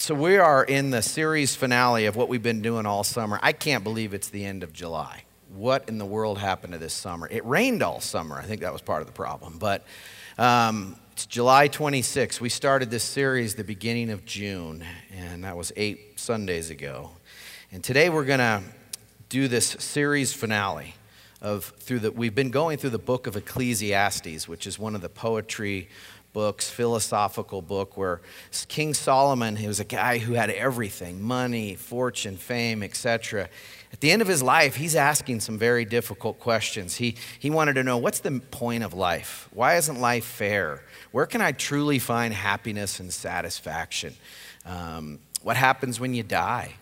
So, we are in the series finale of what we've been doing all summer. I can't believe it's the end of July. What in the world happened to this summer? It rained all summer. I think that was part of the problem. But um, it's July 26. We started this series the beginning of June, and that was eight Sundays ago. And today we're going to do this series finale of through the we've been going through the book of Ecclesiastes, which is one of the poetry books, philosophical book, where King Solomon, he was a guy who had everything money, fortune, fame, etc. At the end of his life, he's asking some very difficult questions. He, he wanted to know what's the point of life? Why isn't life fair? Where can I truly find happiness and satisfaction? Um, what happens when you die?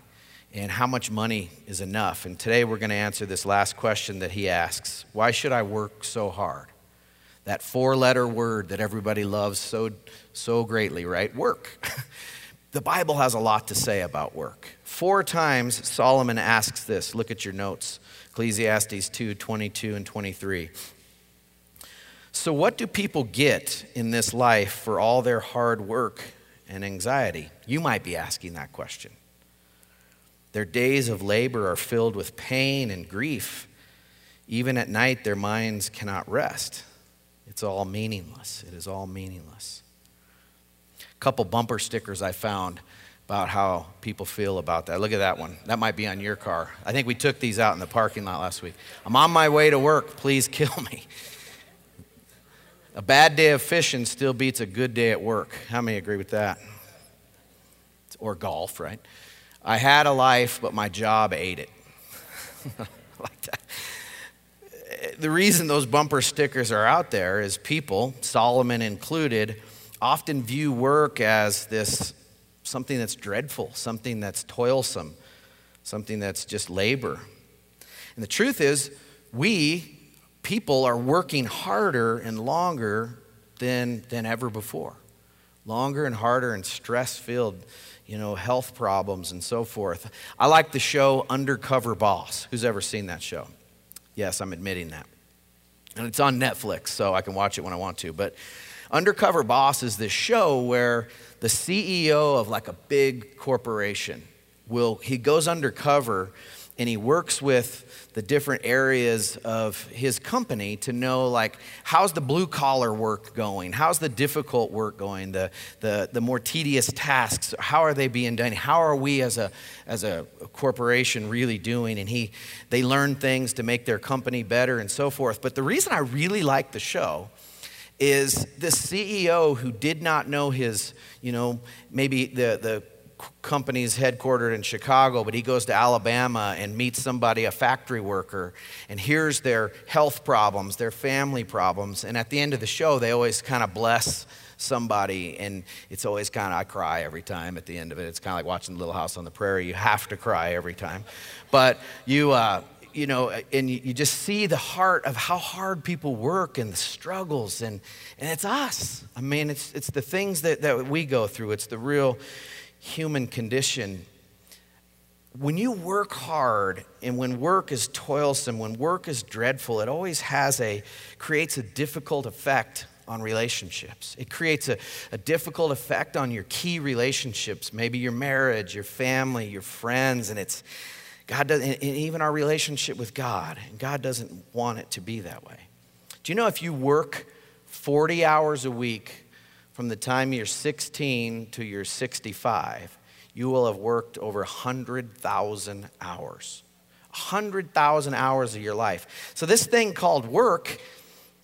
And how much money is enough? And today we're going to answer this last question that he asks Why should I work so hard? That four letter word that everybody loves so, so greatly, right? Work. the Bible has a lot to say about work. Four times Solomon asks this. Look at your notes Ecclesiastes 2 22 and 23. So, what do people get in this life for all their hard work and anxiety? You might be asking that question. Their days of labor are filled with pain and grief. Even at night, their minds cannot rest. It's all meaningless. It is all meaningless. A couple bumper stickers I found about how people feel about that. Look at that one. That might be on your car. I think we took these out in the parking lot last week. I'm on my way to work. Please kill me. A bad day of fishing still beats a good day at work. How many agree with that? Or golf, right? I had a life, but my job ate it. like that the reason those bumper stickers are out there is people, Solomon included, often view work as this something that's dreadful, something that's toilsome, something that's just labor. And the truth is, we, people, are working harder and longer than, than ever before. Longer and harder and stress filled, you know, health problems and so forth. I like the show Undercover Boss. Who's ever seen that show? Yes, I'm admitting that. And it's on Netflix, so I can watch it when I want to. But Undercover Boss is this show where the CEO of like a big corporation will, he goes undercover and he works with the different areas of his company to know like how's the blue collar work going? How's the difficult work going? The, the, the more tedious tasks? How are they being done? How are we as a as a corporation really doing? And he they learn things to make their company better and so forth. But the reason i really like the show is the ceo who did not know his you know maybe the the company's headquartered in Chicago, but he goes to Alabama and meets somebody, a factory worker, and hears their health problems, their family problems. And at the end of the show, they always kind of bless somebody, and it's always kind of, I cry every time at the end of it. It's kind of like watching Little House on the Prairie. You have to cry every time. But you, uh, you know, and you, just see the heart of how hard people work and the struggles, and, and it's us. I mean, it's, it's the things that, that we go through, it's the real human condition. When you work hard and when work is toilsome, when work is dreadful, it always has a, creates a difficult effect on relationships. It creates a, a difficult effect on your key relationships, maybe your marriage, your family, your friends, and it's, God does, and even our relationship with God. And God doesn't want it to be that way. Do you know if you work 40 hours a week from the time you're 16 to you're 65, you will have worked over 100,000 hours. 100,000 hours of your life. So, this thing called work,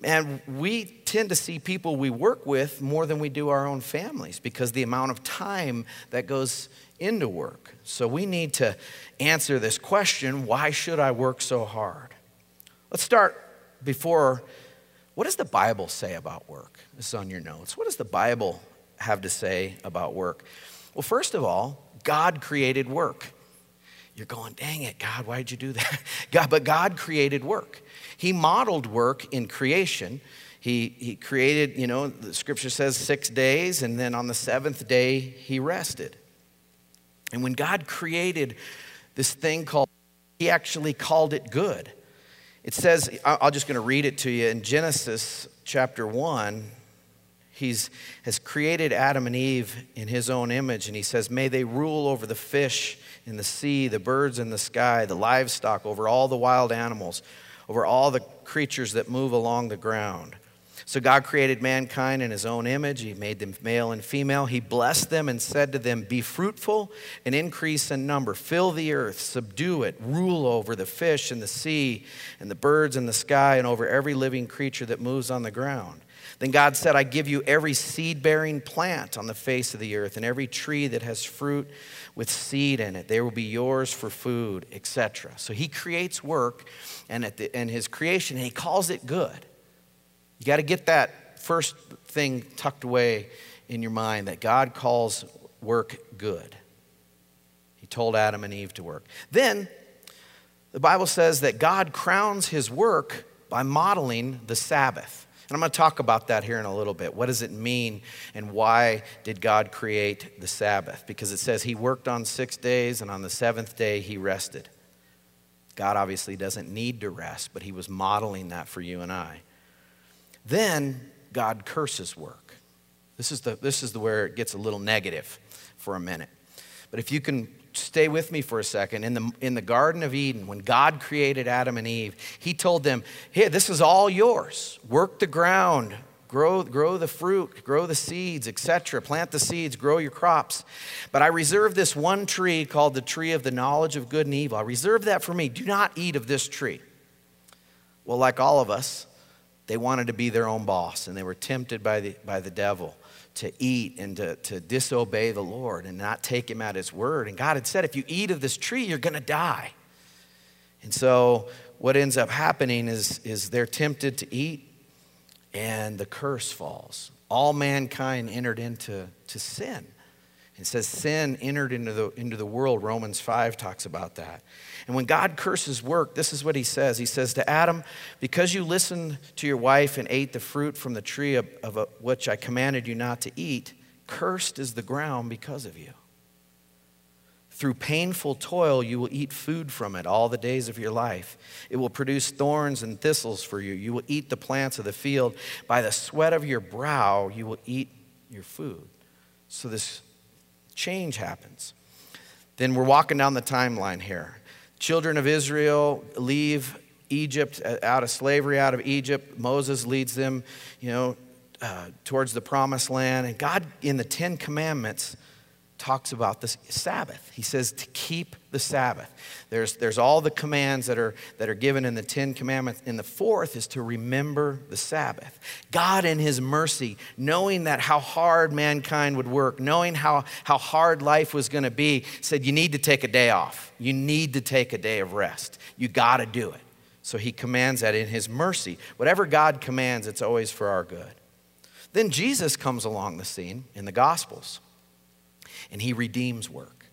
and we tend to see people we work with more than we do our own families because the amount of time that goes into work. So, we need to answer this question why should I work so hard? Let's start before what does the Bible say about work? This is on your notes. What does the Bible have to say about work? Well, first of all, God created work. You're going, dang it, God, why did you do that? God, but God created work. He modeled work in creation. He, he created, you know, the scripture says six days, and then on the seventh day, he rested. And when God created this thing called, he actually called it good. It says, I'm just going to read it to you in Genesis chapter 1. He's has created Adam and Eve in his own image, and he says, May they rule over the fish in the sea, the birds in the sky, the livestock, over all the wild animals, over all the creatures that move along the ground. So God created mankind in his own image. He made them male and female. He blessed them and said to them, Be fruitful and increase in number. Fill the earth, subdue it, rule over the fish in the sea and the birds in the sky and over every living creature that moves on the ground. Then God said, I give you every seed bearing plant on the face of the earth and every tree that has fruit with seed in it. They will be yours for food, etc. So he creates work, and at the, and his creation, he calls it good. You got to get that first thing tucked away in your mind that God calls work good. He told Adam and Eve to work. Then the Bible says that God crowns his work by modeling the Sabbath. And I'm going to talk about that here in a little bit. What does it mean and why did God create the Sabbath? Because it says he worked on six days and on the seventh day he rested. God obviously doesn't need to rest, but he was modeling that for you and I. Then God curses work. This is, the, this is the where it gets a little negative for a minute. But if you can stay with me for a second, in the, in the Garden of Eden, when God created Adam and Eve, He told them, Here, this is all yours. Work the ground, grow, grow the fruit, grow the seeds, etc. Plant the seeds, grow your crops. But I reserve this one tree called the tree of the knowledge of good and evil. I reserve that for me. Do not eat of this tree. Well, like all of us, they wanted to be their own boss, and they were tempted by the, by the devil to eat and to, to disobey the Lord and not take him at his word. And God had said, if you eat of this tree, you're going to die. And so what ends up happening is, is they're tempted to eat, and the curse falls. All mankind entered into to sin. It says sin entered into the, into the world. Romans 5 talks about that. And when God curses work, this is what he says. He says to Adam, Because you listened to your wife and ate the fruit from the tree of, of a, which I commanded you not to eat, cursed is the ground because of you. Through painful toil, you will eat food from it all the days of your life. It will produce thorns and thistles for you. You will eat the plants of the field. By the sweat of your brow, you will eat your food. So, this change happens. Then we're walking down the timeline here. Children of Israel leave Egypt uh, out of slavery out of Egypt. Moses leads them, you know, uh, towards the promised land. And God, in the Ten Commandments, talks about the Sabbath. He says to keep the Sabbath. There's, there's all the commands that are, that are given in the Ten Commandments. And the fourth is to remember the Sabbath. God, in His mercy, knowing that how hard mankind would work, knowing how, how hard life was going to be, said, You need to take a day off. You need to take a day of rest. You got to do it. So He commands that in His mercy. Whatever God commands, it's always for our good. Then Jesus comes along the scene in the Gospels and he redeems work.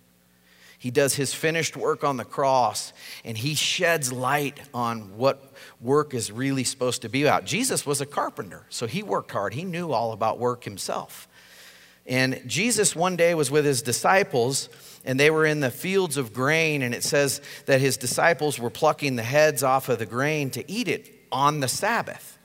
He does his finished work on the cross and he sheds light on what work is really supposed to be about. Jesus was a carpenter, so he worked hard. He knew all about work himself. And Jesus one day was with his disciples and they were in the fields of grain and it says that his disciples were plucking the heads off of the grain to eat it on the Sabbath.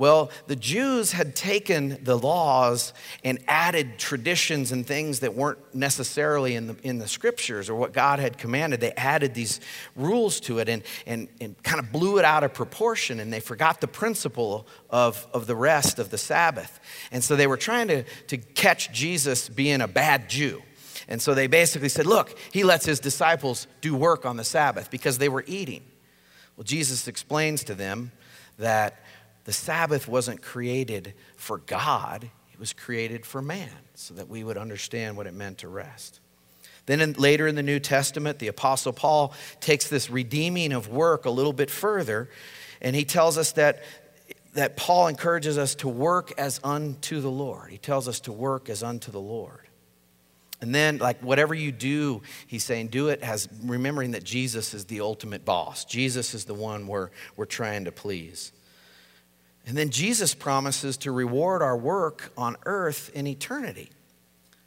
Well, the Jews had taken the laws and added traditions and things that weren't necessarily in the, in the scriptures or what God had commanded. They added these rules to it and, and, and kind of blew it out of proportion, and they forgot the principle of, of the rest of the Sabbath. And so they were trying to, to catch Jesus being a bad Jew. And so they basically said, Look, he lets his disciples do work on the Sabbath because they were eating. Well, Jesus explains to them that the Sabbath wasn't created for God, it was created for man so that we would understand what it meant to rest. Then in, later in the New Testament, the Apostle Paul takes this redeeming of work a little bit further, and he tells us that, that Paul encourages us to work as unto the Lord. He tells us to work as unto the Lord. And then, like, whatever you do, he's saying, do it as remembering that Jesus is the ultimate boss. Jesus is the one we're, we're trying to please. And then Jesus promises to reward our work on earth in eternity.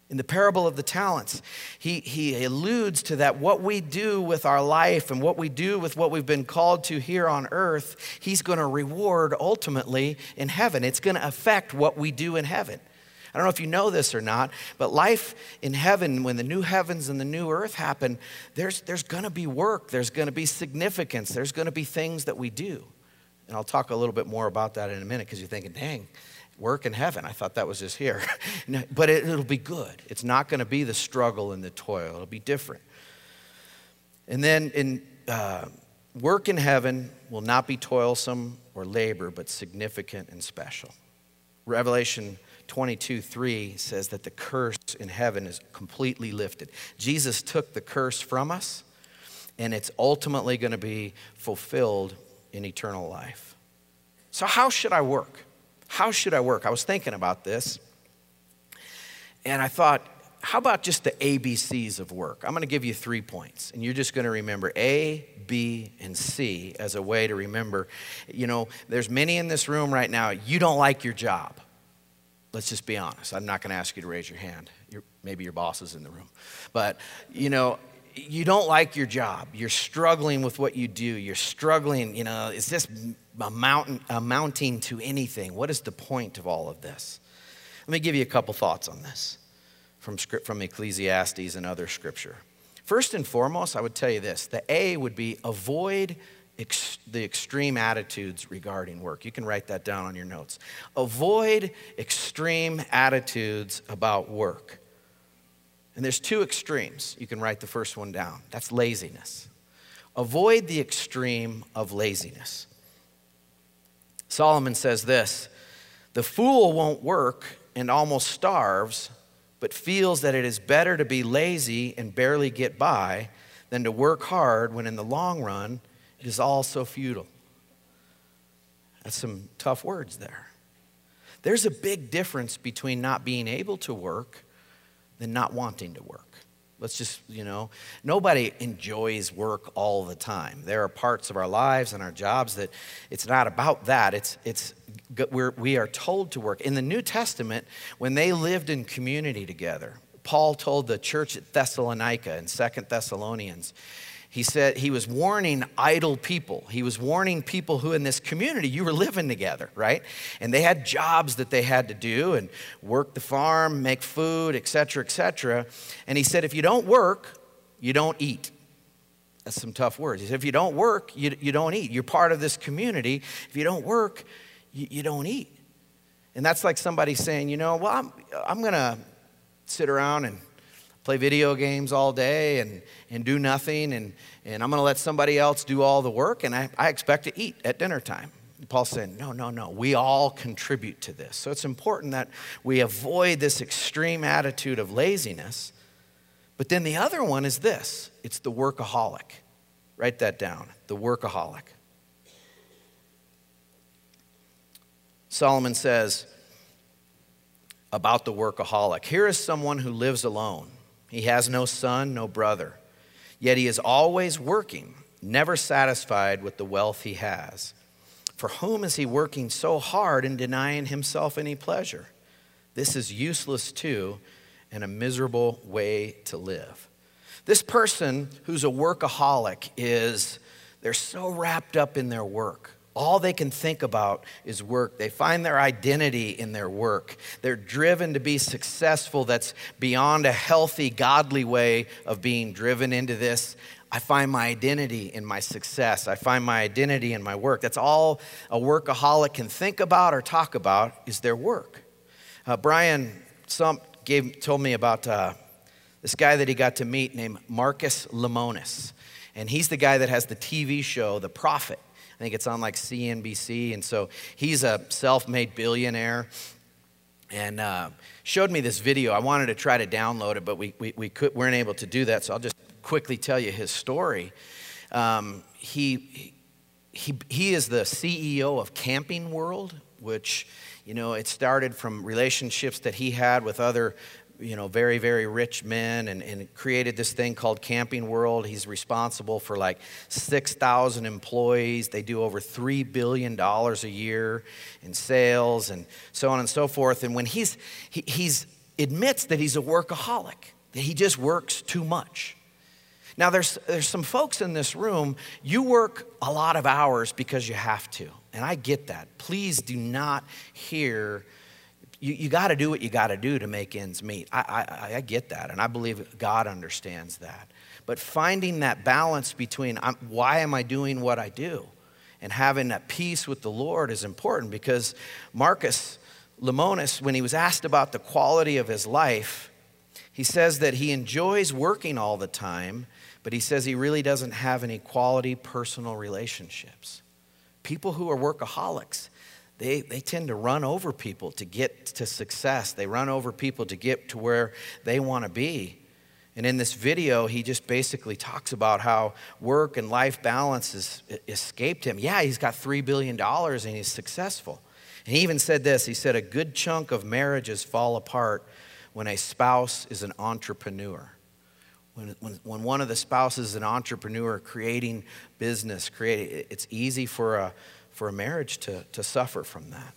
In the parable of the talents, he, he alludes to that what we do with our life and what we do with what we've been called to here on earth, he's going to reward ultimately in heaven. It's going to affect what we do in heaven. I don't know if you know this or not, but life in heaven, when the new heavens and the new earth happen, there's, there's going to be work, there's going to be significance, there's going to be things that we do. And I'll talk a little bit more about that in a minute because you're thinking, dang, work in heaven. I thought that was just here. but it, will be good. It's not going to be the struggle and the toil, it'll be different. And then in uh, work in heaven will not be toilsome or labor, but significant and special. Revelation 22 3 says that the curse in heaven is completely lifted. Jesus took the curse from us, and it's ultimately going to be fulfilled in eternal life. So, how should I work? How should I work? I was thinking about this, and I thought, how about just the ABCs of work? I'm going to give you three points, and you're just going to remember A, B, and C as a way to remember. You know, there's many in this room right now, you don't like your job. Let's just be honest. I'm not going to ask you to raise your hand. You're, maybe your boss is in the room. But, you know, you don't like your job. You're struggling with what you do. You're struggling, you know, is this amounting, to anything? What is the point of all of this? Let me give you a couple thoughts on this from, script, from Ecclesiastes and other scripture. First and foremost, I would tell you this the A would be avoid ex- the extreme attitudes regarding work. You can write that down on your notes. Avoid extreme attitudes about work. And there's two extremes. You can write the first one down. That's laziness. Avoid the extreme of laziness. Solomon says this The fool won't work and almost starves, but feels that it is better to be lazy and barely get by than to work hard when in the long run it is all so futile. That's some tough words there. There's a big difference between not being able to work than not wanting to work. Let's just, you know, nobody enjoys work all the time. There are parts of our lives and our jobs that it's not about that. It's, it's, we're, we are told to work. In the New Testament, when they lived in community together, Paul told the church at Thessalonica in Second Thessalonians, he said he was warning idle people. He was warning people who in this community, you were living together, right? And they had jobs that they had to do and work the farm, make food, etc., etc. And he said, if you don't work, you don't eat. That's some tough words. He said, if you don't work, you, you don't eat. You're part of this community. If you don't work, you, you don't eat. And that's like somebody saying, you know, well, I'm, I'm going to sit around and play video games all day and, and do nothing, and, and I'm going to let somebody else do all the work, and I, I expect to eat at dinner time. Paul said, No, no, no. We all contribute to this. So it's important that we avoid this extreme attitude of laziness. But then the other one is this it's the workaholic. Write that down the workaholic. Solomon says about the workaholic here is someone who lives alone. He has no son, no brother. Yet he is always working, never satisfied with the wealth he has. For whom is he working so hard and denying himself any pleasure? This is useless too and a miserable way to live. This person who's a workaholic is, they're so wrapped up in their work all they can think about is work. They find their identity in their work. They're driven to be successful that's beyond a healthy, godly way of being driven into this. I find my identity in my success. I find my identity in my work. That's all a workaholic can think about or talk about is their work. Uh, Brian Sump gave, told me about uh, this guy that he got to meet named Marcus Lemonis. And he's the guy that has the TV show, The Profit. Think it's on like CNBC. And so he's a self made billionaire and uh, showed me this video. I wanted to try to download it, but we, we, we could, weren't able to do that. So I'll just quickly tell you his story. Um, he, he, he is the CEO of Camping World, which, you know, it started from relationships that he had with other you know, very, very rich men and, and created this thing called Camping World. He's responsible for like 6,000 employees. They do over $3 billion a year in sales and so on and so forth. And when he's, he, he's admits that he's a workaholic, that he just works too much. Now, there's, there's some folks in this room, you work a lot of hours because you have to. And I get that. Please do not hear, you, you got to do what you got to do to make ends meet. I, I, I get that, and I believe God understands that. But finding that balance between I'm, why am I doing what I do and having that peace with the Lord is important because Marcus Lemonis, when he was asked about the quality of his life, he says that he enjoys working all the time, but he says he really doesn't have any quality personal relationships. People who are workaholics, they, they tend to run over people to get to success. They run over people to get to where they want to be. And in this video, he just basically talks about how work and life balance has escaped him. Yeah, he's got $3 billion and he's successful. And he even said this he said, A good chunk of marriages fall apart when a spouse is an entrepreneur. When, when, when one of the spouses is an entrepreneur creating business, creating, it's easy for a, for a marriage to, to suffer from that.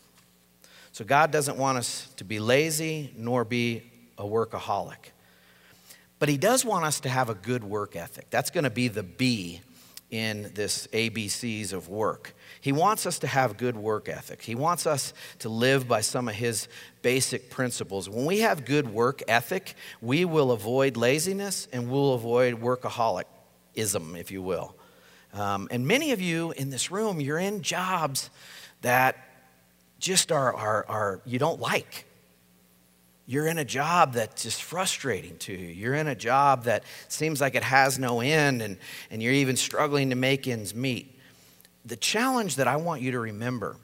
So God doesn't want us to be lazy nor be a workaholic. But He does want us to have a good work ethic. That's going to be the B in this ABCs of work. He wants us to have good work ethic. He wants us to live by some of his basic principles. When we have good work ethic, we will avoid laziness and we'll avoid workaholicism, if you will. Um, and many of you in this room, you're in jobs that just are, are, are you don't like. You're in a job that's just frustrating to you. You're in a job that seems like it has no end and, and you're even struggling to make ends meet. The challenge that I want you to remember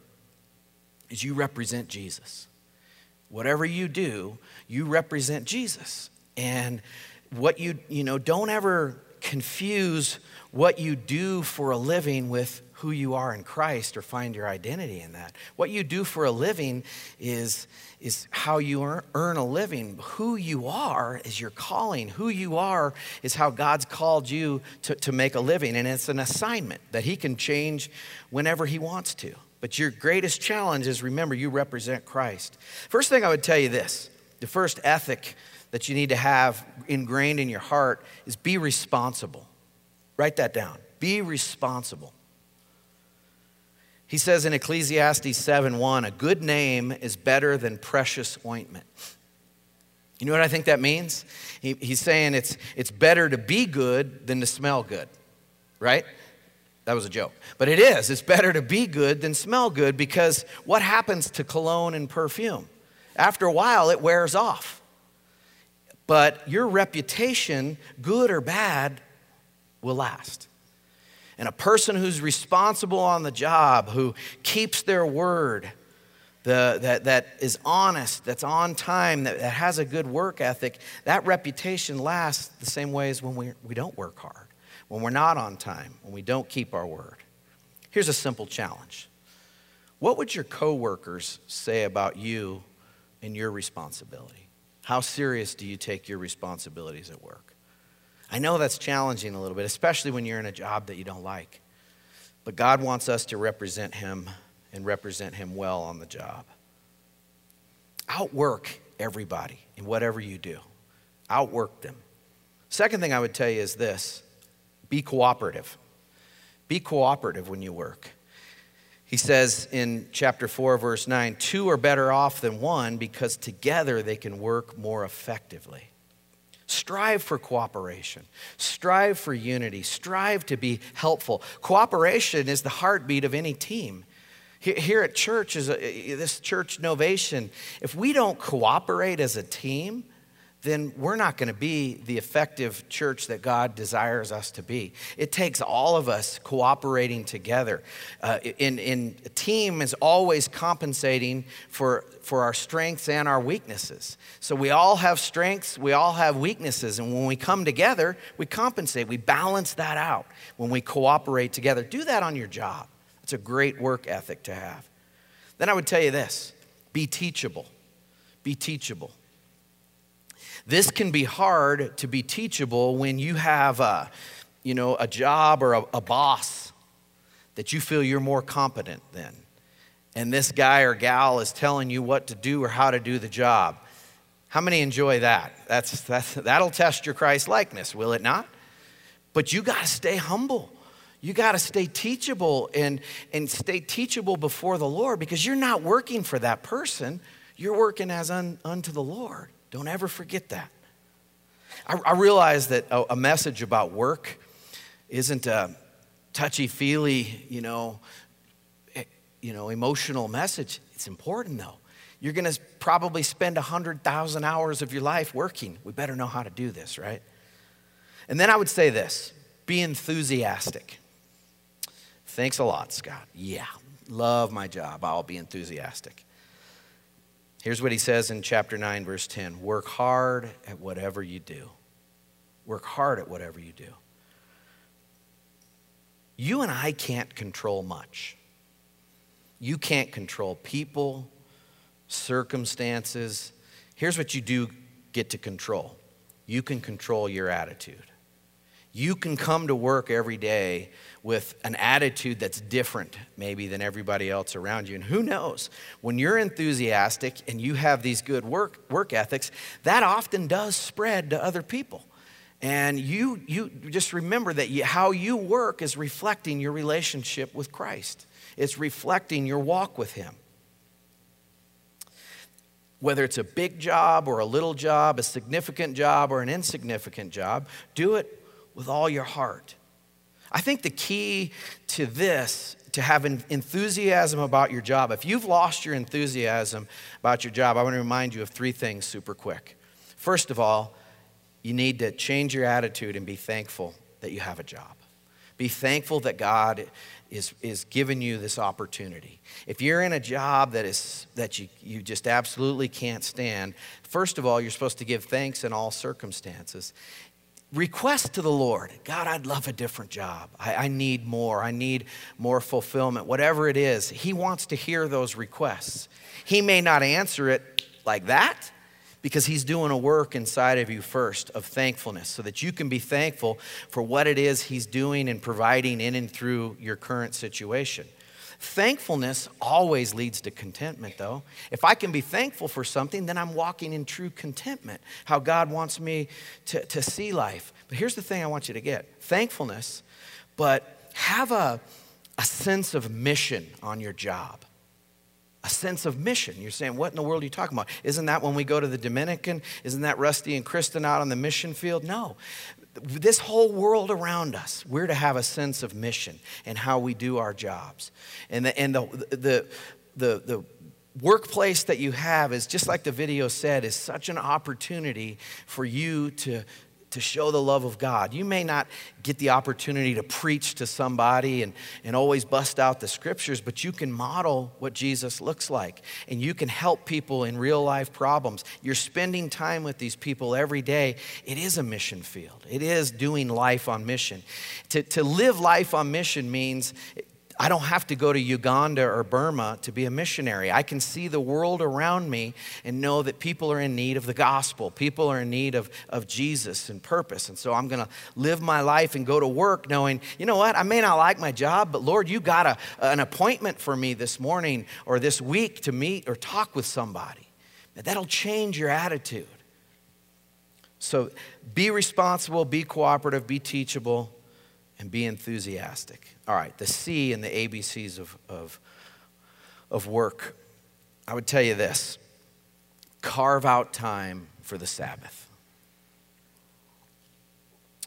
is you represent Jesus. Whatever you do, you represent Jesus. And what you, you know, don't ever confuse what you do for a living with who you are in Christ or find your identity in that. What you do for a living is, is how you earn a living. Who you are is your calling. Who you are is how God's called you to, to make a living. And it's an assignment that He can change whenever He wants to. But your greatest challenge is remember, you represent Christ. First thing I would tell you this the first ethic that you need to have ingrained in your heart is be responsible. Write that down. Be responsible. He says in Ecclesiastes 7:1, a good name is better than precious ointment. You know what I think that means? He, he's saying it's, it's better to be good than to smell good, right? That was a joke. But it is. It's better to be good than smell good because what happens to cologne and perfume? After a while, it wears off. But your reputation, good or bad, will last. And a person who's responsible on the job, who keeps their word, the, that, that is honest, that's on time, that, that has a good work ethic, that reputation lasts the same way as when we, we don't work hard, when we're not on time, when we don't keep our word. Here's a simple challenge What would your coworkers say about you and your responsibility? How serious do you take your responsibilities at work? I know that's challenging a little bit, especially when you're in a job that you don't like. But God wants us to represent Him and represent Him well on the job. Outwork everybody in whatever you do, outwork them. Second thing I would tell you is this be cooperative. Be cooperative when you work. He says in chapter 4, verse 9, two are better off than one because together they can work more effectively. Strive for cooperation. Strive for unity. Strive to be helpful. Cooperation is the heartbeat of any team. Here at church is a, this church novation. If we don't cooperate as a team, then we're not going to be the effective church that God desires us to be. It takes all of us cooperating together. Uh, in, in a team is always compensating for, for our strengths and our weaknesses. So we all have strengths, we all have weaknesses, and when we come together, we compensate, we balance that out when we cooperate together. Do that on your job. It's a great work ethic to have. Then I would tell you this be teachable. Be teachable. This can be hard to be teachable when you have a, you know, a job or a, a boss that you feel you're more competent than. And this guy or gal is telling you what to do or how to do the job. How many enjoy that? That's, that's, that'll test your Christ likeness, will it not? But you got to stay humble. You got to stay teachable and, and stay teachable before the Lord because you're not working for that person. You're working as un, unto the Lord. Don't ever forget that. I, I realize that a, a, message about work isn't a touchy feely, you know, you know, emotional message. It's important though. You're going to probably spend 100,000 hours of your life working. We better know how to do this, right? And then I would say this be enthusiastic. Thanks a lot, Scott. Yeah, love my job. I'll be enthusiastic. Here's what he says in chapter 9, verse 10 Work hard at whatever you do. Work hard at whatever you do. You and I can't control much. You can't control people, circumstances. Here's what you do get to control you can control your attitude. You can come to work every day with an attitude that's different, maybe, than everybody else around you. And who knows, when you're enthusiastic and you have these good work, work ethics, that often does spread to other people. And you, you just remember that you, how you work is reflecting your relationship with Christ, it's reflecting your walk with Him. Whether it's a big job or a little job, a significant job or an insignificant job, do it with all your heart. I think the key to this, to have enthusiasm about your job, if you've lost your enthusiasm about your job, I want to remind you of three things super quick. First of all, you need to change your attitude and be thankful that you have a job. Be thankful that God is, is giving you this opportunity. If you're in a job that, is, that you, you just absolutely can't stand, first of all, you're supposed to give thanks in all circumstances request to the Lord God, I'd love a different job. I, I, need more. I need more fulfillment. Whatever it is, He wants to hear those requests. He may not answer it like that because He's doing a work inside of you first of thankfulness so that you can be thankful for what it is He's doing and providing in and through your current situation. Thankfulness always leads to contentment, though. If I can be thankful for something, then I'm walking in true contentment, how God wants me to, to see life. But here's the thing I want you to get thankfulness, but have a, a sense of mission on your job. A sense of mission. You're saying, what in the world are you talking about? Isn't that when we go to the Dominican? Isn't that Rusty and Kristen out on the mission field? No this whole world around us, we're to have a sense of mission and how we do our jobs. And the, and the, the, the, the workplace that you have is just like the video said, is such an opportunity for you to, to show the love of God. You may not get the opportunity to preach to somebody and, and always bust out the scriptures, but you can model what Jesus looks like and you can help people in real life problems. You're spending time with these people every day. It is a mission field, it is doing life on mission. To, to live life on mission means I don't have to go to Uganda or Burma to be a missionary. I can see the world around me and know that people are in need of the gospel. People are in need of, of Jesus and purpose. And so I'm going to live my life and go to work knowing, you know what, I may not like my job, but Lord, you got a, an appointment for me this morning or this week to meet or talk with somebody. That'll change your attitude. So be responsible, be cooperative, be teachable and be enthusiastic. All right, the C and the ABCs of, of, of work. I would tell you this carve out time for the Sabbath.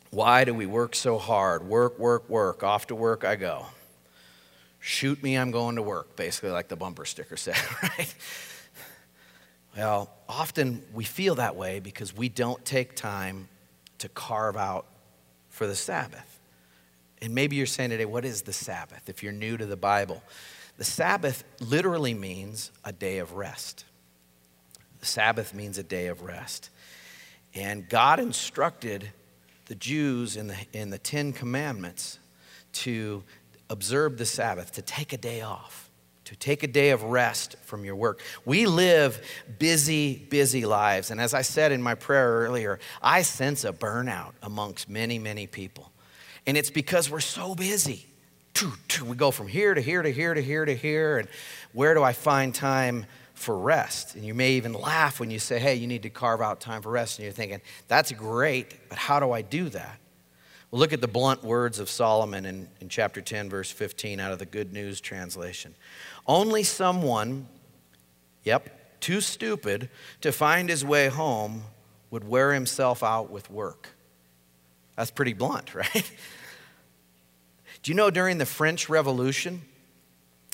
Why do we work so hard? Work, work, work. Off to work I go. Shoot me, I'm going to work, basically, like the bumper sticker said, right? Well, often we feel that way because we don't take time to carve out for the Sabbath. And maybe you're saying today, what is the Sabbath? If you're new to the Bible, the Sabbath literally means a day of rest. The Sabbath means a day of rest. And God instructed the Jews in the, in the Ten Commandments to observe the Sabbath, to take a day off, to take a day of rest from your work. We live busy, busy lives. And as I said in my prayer earlier, I sense a burnout amongst many, many people. And it's because we're so busy. We go from here to here to here to here to here. And where do I find time for rest. And you may even laugh when you say, hey, you need to carve out time for rest. And you're thinking, that's great, but how do I do that? Well, look at the blunt words of Solomon in, in chapter 10, verse 15, out of the Good News translation. Only someone, yep, too stupid to find his way home would wear himself out with work. That's pretty blunt, right? Do you know during the French Revolution,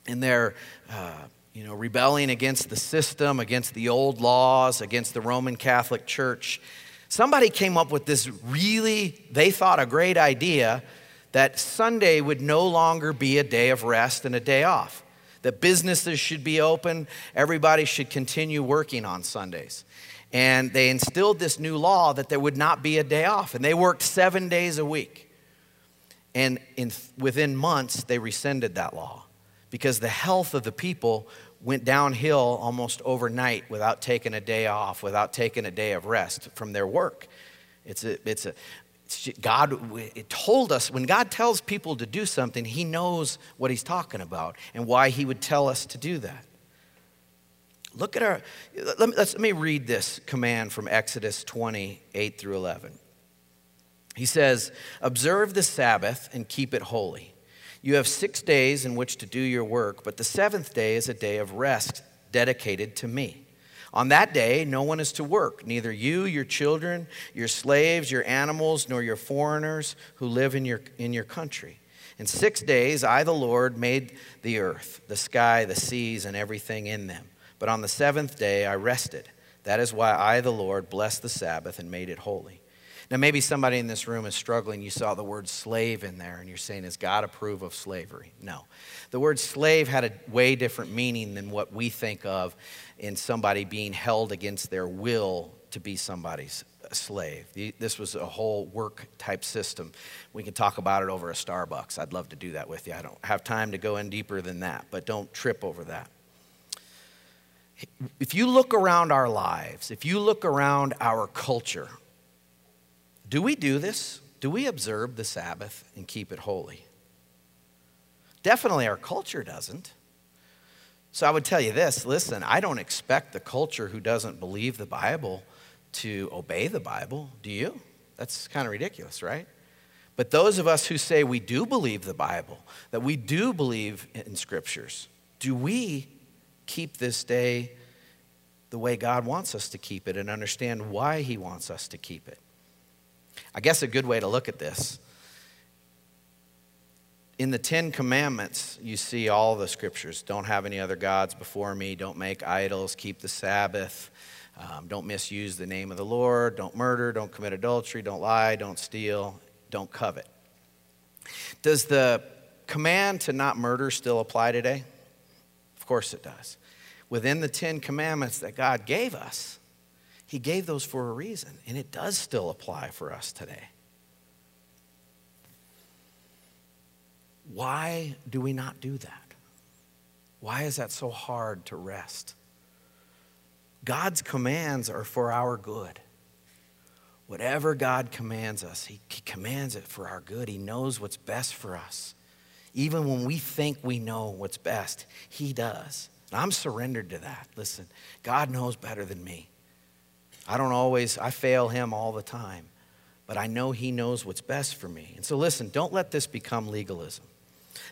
in their uh, you know, rebelling against the system, against the old laws, against the Roman Catholic Church, somebody came up with this really, they thought, a great idea that Sunday would no longer be a day of rest and a day off. That businesses should be open, everybody should continue working on Sundays. And they instilled this new law that there would not be a day off, and they worked seven days a week. And in, within months, they rescinded that law because the health of the people went downhill almost overnight without taking a day off, without taking a day of rest from their work. It's a, it's a, it's God it told us when God tells people to do something, He knows what He's talking about and why He would tell us to do that. Look at our, let me, let me read this command from Exodus 20, 8 through 11. He says, Observe the Sabbath and keep it holy. You have six days in which to do your work, but the seventh day is a day of rest dedicated to me. On that day, no one is to work, neither you, your children, your slaves, your animals, nor your foreigners who live in your, in your country. In six days, I, the Lord, made the earth, the sky, the seas, and everything in them. But on the seventh day, I rested. That is why I, the Lord, blessed the Sabbath and made it holy. Now, maybe somebody in this room is struggling. You saw the word slave in there, and you're saying, Does God approve of slavery? No. The word slave had a way different meaning than what we think of in somebody being held against their will to be somebody's slave. This was a whole work type system. We can talk about it over a Starbucks. I'd love to do that with you. I don't have time to go in deeper than that, but don't trip over that. If you look around our lives, if you look around our culture, do we do this? Do we observe the Sabbath and keep it holy? Definitely our culture doesn't. So I would tell you this listen, I don't expect the culture who doesn't believe the Bible to obey the Bible. Do you? That's kind of ridiculous, right? But those of us who say we do believe the Bible, that we do believe in scriptures, do we keep this day the way God wants us to keep it and understand why He wants us to keep it? I guess a good way to look at this in the Ten Commandments, you see all the scriptures. Don't have any other gods before me. Don't make idols. Keep the Sabbath. Um, don't misuse the name of the Lord. Don't murder. Don't commit adultery. Don't lie. Don't steal. Don't covet. Does the command to not murder still apply today? Of course it does. Within the Ten Commandments that God gave us, he gave those for a reason, and it does still apply for us today. Why do we not do that? Why is that so hard to rest? God's commands are for our good. Whatever God commands us, He commands it for our good. He knows what's best for us. Even when we think we know what's best, He does. I'm surrendered to that. Listen, God knows better than me. I don't always, I fail him all the time, but I know he knows what's best for me. And so listen, don't let this become legalism.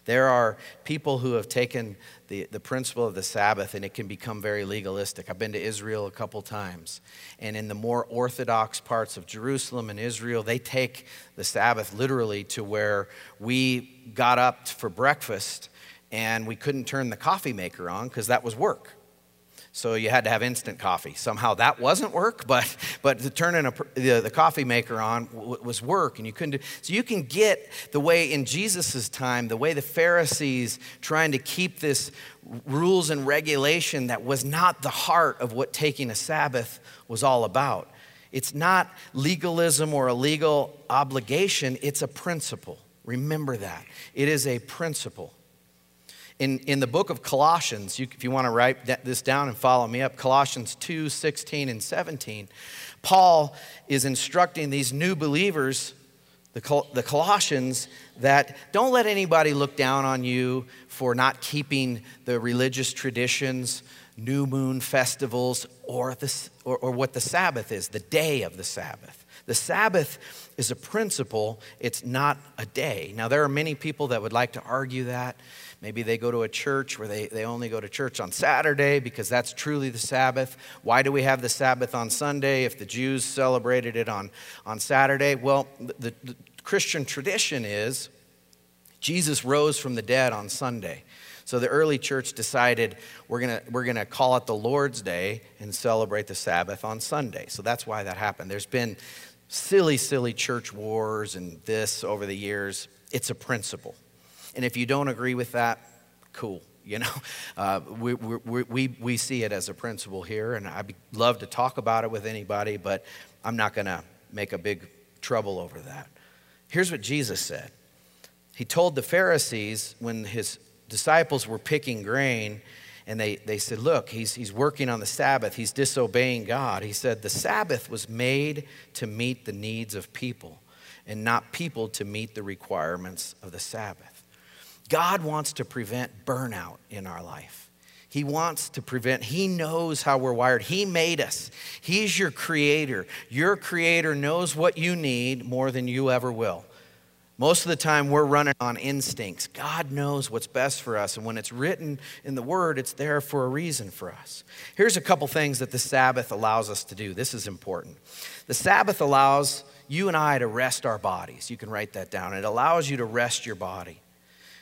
There are people who have taken the, the principle of the Sabbath and it can become very legalistic. I've been to Israel a couple times, and in the more orthodox parts of Jerusalem and Israel, they take the Sabbath literally to where we got up for breakfast and we couldn't turn the coffee maker on because that was work. So you had to have instant coffee. Somehow that wasn't work, but, but to turn a, the, the coffee maker on w- was work, and you couldn't do. So you can get the way in Jesus' time, the way the Pharisees trying to keep this rules and regulation that was not the heart of what taking a Sabbath was all about. It's not legalism or a legal obligation, it's a principle. Remember that. It is a principle in, in the book of Colossians, you, if you want to write this down and follow me up, Colossians 2 16 and 17, Paul is instructing these new believers, the, the Colossians, that don't let anybody look down on you for not keeping the religious traditions, new moon festivals or, the, or, or what the Sabbath is, the day of the Sabbath. The Sabbath is a principle, it's not a day. Now, there are many people that would like to argue that. Maybe they go to a church where they, they only go to church on Saturday because that's truly the Sabbath. Why do we have the Sabbath on Sunday if the Jews celebrated it on, on Saturday? Well, the, the Christian tradition is Jesus rose from the dead on Sunday. So the early church decided we're going we're gonna call it the Lord's Day and celebrate the Sabbath on Sunday. So that's why that happened. There's been silly, silly church wars and this over the years. It's a principle. And if you don't agree with that, cool. You know, uh, we, we, we, we see it as a principle here, and I'd love to talk about it with anybody, but I'm not going to make a big trouble over that. Here's what Jesus said He told the Pharisees when his disciples were picking grain and they, they said, Look, he's, he's working on the Sabbath, he's disobeying God. He said, The Sabbath was made to meet the needs of people and not people to meet the requirements of the Sabbath. God wants to prevent burnout in our life. He wants to prevent, He knows how we're wired. He made us. He's your creator. Your creator knows what you need more than you ever will. Most of the time, we're running on instincts. God knows what's best for us, and when it's written in the Word, it's there for a reason for us. Here's a couple things that the Sabbath allows us to do. This is important. The Sabbath allows you and I to rest our bodies. You can write that down. It allows you to rest your body.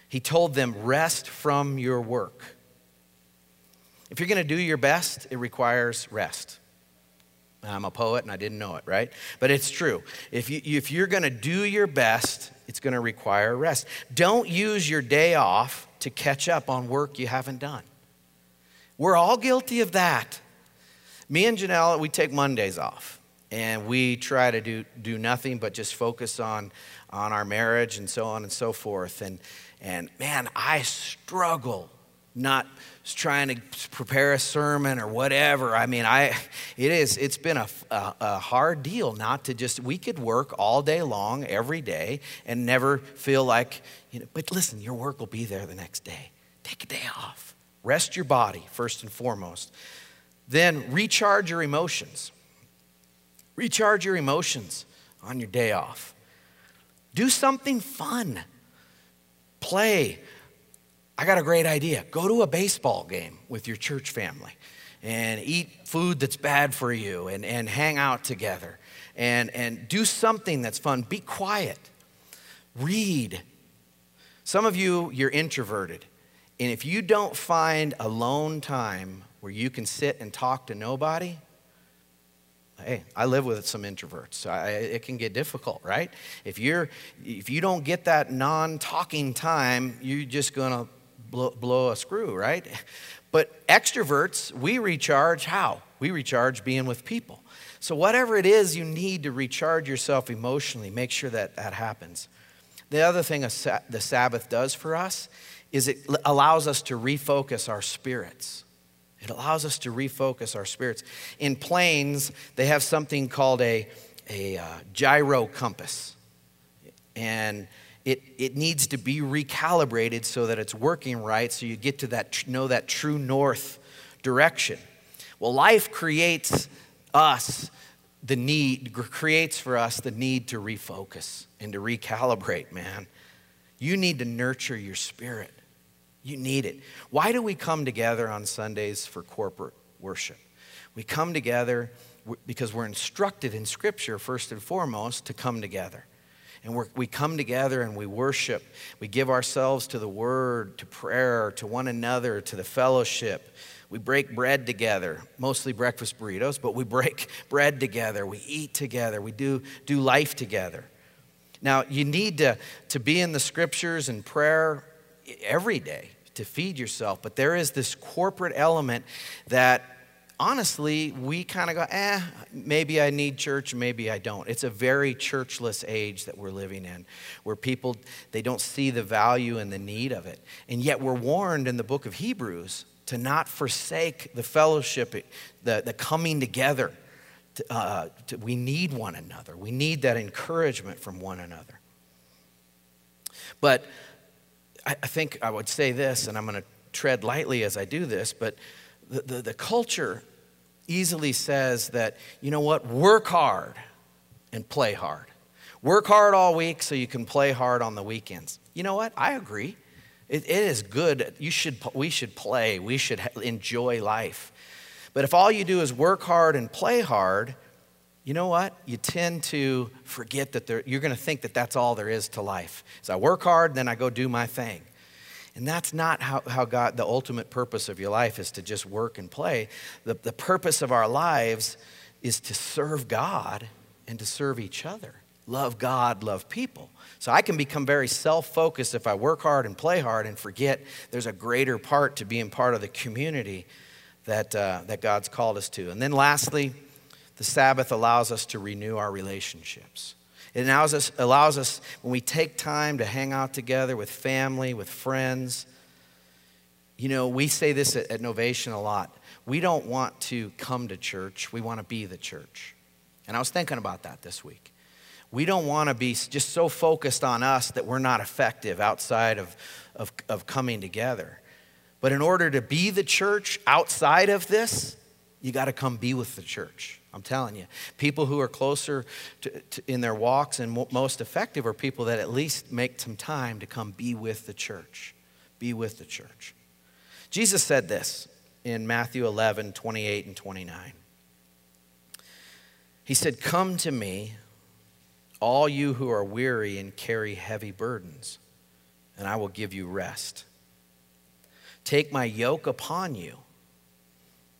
He told them, rest from your work. If you're going to do your best, it requires rest. I'm a poet and I didn't know it, right? But it's true. If, you, if you're going to do your best, it's going to require rest. Don't use your day off to catch up on work you haven't done. We're all guilty of that. Me and Janelle, we take Mondays off and we try to do, do nothing but just focus on, on our marriage and so on and so forth. And, and man, I struggle not trying to prepare a sermon or whatever. I mean, I it is it's been a, a, a, hard deal not to just we could work all day long every day and never feel like you know. But listen, your work will be there the next day. Take a day off. Rest your body first and foremost. Then recharge your emotions. Recharge your emotions on your day off. Do something fun. Play I got a great idea. Go to a baseball game with your church family and eat food that's bad for you and, and hang out together and, and do something that's fun. Be quiet. Read. Some of you, you're introverted. And if you don't find alone time where you can sit and talk to nobody, hey, I live with some introverts. I, it can get difficult, right? If you're if you don't get that non-talking time, you're just gonna blow, blow a screw, right? But extroverts, we recharge how? We recharge being with people. So, whatever it is you need to recharge yourself emotionally, make sure that that happens. The other thing the Sabbath does for us is it allows us to refocus our spirits. It allows us to refocus our spirits. In planes, they have something called a, a uh, gyro compass. And it, it needs to be recalibrated so that it's working right so you get to that know that true north direction well life creates us the need creates for us the need to refocus and to recalibrate man you need to nurture your spirit you need it why do we come together on sundays for corporate worship we come together because we're instructed in scripture first and foremost to come together and we come together and we worship. We give ourselves to the word, to prayer, to one another, to the fellowship. We break bread together, mostly breakfast burritos, but we break bread together. We eat together. We do, do life together. Now, you need to, to be in the scriptures and prayer every day to feed yourself, but there is this corporate element that honestly, we kind of go, eh, maybe I need church, maybe I don't. It's a very churchless age that we're living in, where people, they don't see the value and the need of it. And yet we're warned in the book of Hebrews to not forsake the fellowship, the, the coming together. To, uh, to, we need one another. We need that encouragement from one another. But I, I think I would say this, and I'm going to tread lightly as I do this, but the, the, the culture easily says that, you know what, work hard and play hard. Work hard all week so you can play hard on the weekends. You know what? I agree. it, it is good. You should, we should play, we should enjoy life. But if all you do is work hard and play hard, you know what? You tend to forget that there, you're going to think that that's all there is to life. So I work hard, then I go do my thing. And that's not how, how God, the ultimate purpose of your life is to just work and play. The, the purpose of our lives is to serve God and to serve each other. Love God, love people. So I can become very self focused if I work hard and play hard and forget there's a greater part to being part of the community that, uh, that God's called us to. And then lastly, the Sabbath allows us to renew our relationships. It allows us, allows us, when we take time to hang out together with family, with friends. You know, we say this at, at Novation a lot. We don't want to come to church, we want to be the church. And I was thinking about that this week. We don't want to be just so focused on us that we're not effective outside of, of, of coming together. But in order to be the church outside of this, you got to come be with the church. I'm telling you. People who are closer to, to, in their walks and mo- most effective are people that at least make some time to come be with the church. Be with the church. Jesus said this in Matthew 11, 28 and 29. He said, Come to me, all you who are weary and carry heavy burdens, and I will give you rest. Take my yoke upon you.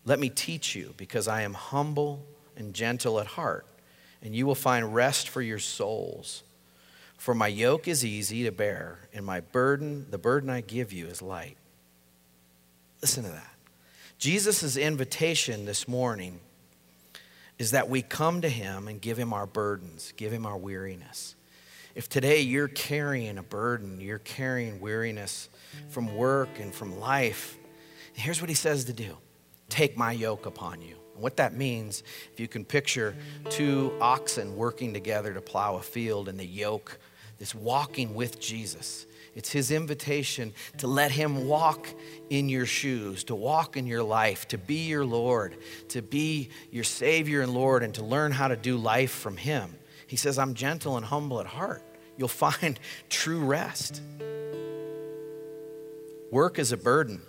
Let me teach you, because I am humble and gentle at heart, and you will find rest for your souls. For my yoke is easy to bear, and my burden, the burden I give you, is light. Listen to that. Jesus' invitation this morning is that we come to him and give him our burdens, give him our weariness. If today you're carrying a burden, you're carrying weariness from work and from life, here's what he says to do take my yoke upon you. And what that means, if you can picture two oxen working together to plow a field and the yoke, this walking with Jesus. It's his invitation to let him walk in your shoes, to walk in your life, to be your Lord, to be your Savior and Lord, and to learn how to do life from him. He says, I'm gentle and humble at heart. You'll find true rest. Work is a burden,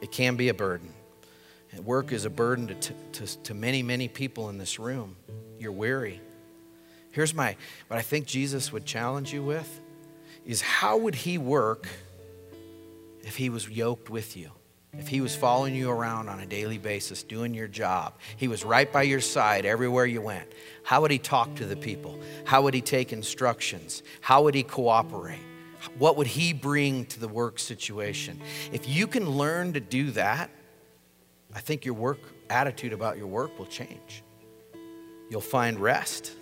it can be a burden. Work is a burden to, to, to many, many people in this room. You're weary. Here's my, what I think Jesus would challenge you with is how would he work if he was yoked with you? If he was following you around on a daily basis, doing your job, he was right by your side everywhere you went. How would he talk to the people? How would he take instructions? How would he cooperate? What would he bring to the work situation? If you can learn to do that, I think your work attitude about your work will change. You'll find rest.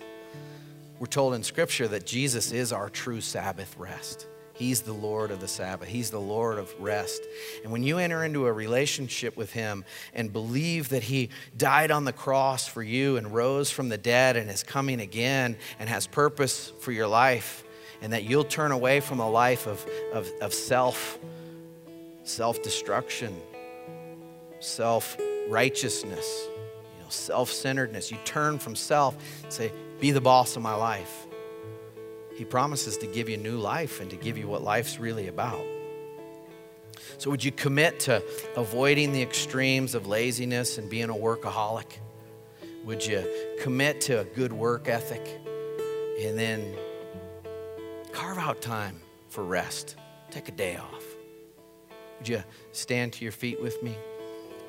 We're told in Scripture that Jesus is our true Sabbath rest. He's the Lord of the Sabbath. He's the Lord of rest. And when you enter into a relationship with Him and believe that He died on the cross for you and rose from the dead and is coming again and has purpose for your life, and that you'll turn away from a life of, of, of self, self destruction, self righteousness, you know, self centeredness. You turn from self, and say, Be the boss of my life. He promises to give you new life and to give you what life's really about. So, would you commit to avoiding the extremes of laziness and being a workaholic? Would you commit to a good work ethic and then carve out time for rest? Take a day off. Would you stand to your feet with me?